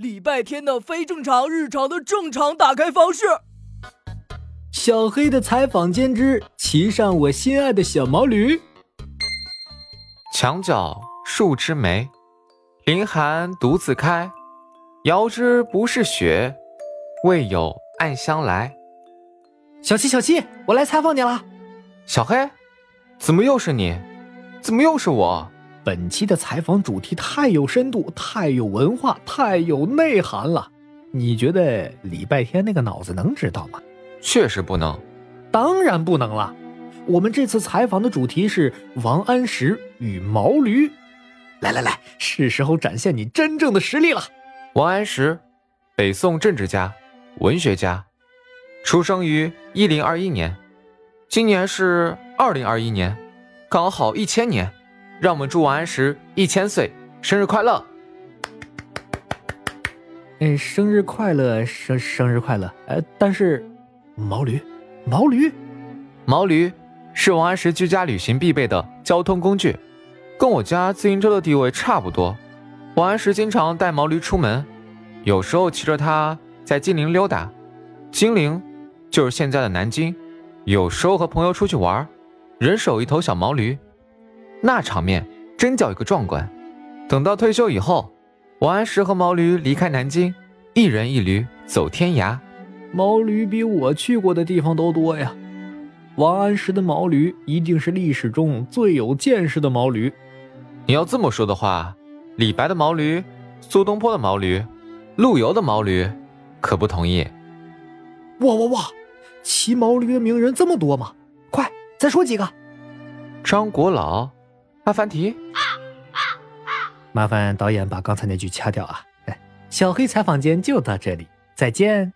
礼拜天的非正常，日常的正常打开方式。小黑的采访间之骑上我心爱的小毛驴。墙角数枝梅，凌寒独自开。遥知不是雪，为有暗香来。小七，小七，我来采访你了。小黑，怎么又是你？怎么又是我？本期的采访主题太有深度，太有文化，太有内涵了。你觉得礼拜天那个脑子能知道吗？确实不能，当然不能了。我们这次采访的主题是王安石与毛驴。来来来，是时候展现你真正的实力了。王安石，北宋政治家、文学家，出生于一零二一年，今年是二零二一年，刚好一千年。让我们祝王安石一千岁生日快乐！嗯，生日快乐，生生日快乐。呃，但是毛驴，毛驴，毛驴是王安石居家旅行必备的交通工具，跟我家自行车的地位差不多。王安石经常带毛驴出门，有时候骑着它在金陵溜达，金陵就是现在的南京。有时候和朋友出去玩，人手一头小毛驴。那场面真叫一个壮观。等到退休以后，王安石和毛驴离开南京，一人一驴走天涯。毛驴比我去过的地方都多呀。王安石的毛驴一定是历史中最有见识的毛驴。你要这么说的话，李白的毛驴、苏东坡的毛驴、陆游的毛驴，可不同意。哇哇哇！骑毛驴的名人这么多吗？快再说几个。张国老。阿凡提，麻烦导演把刚才那句掐掉啊！小黑采访间就到这里，再见。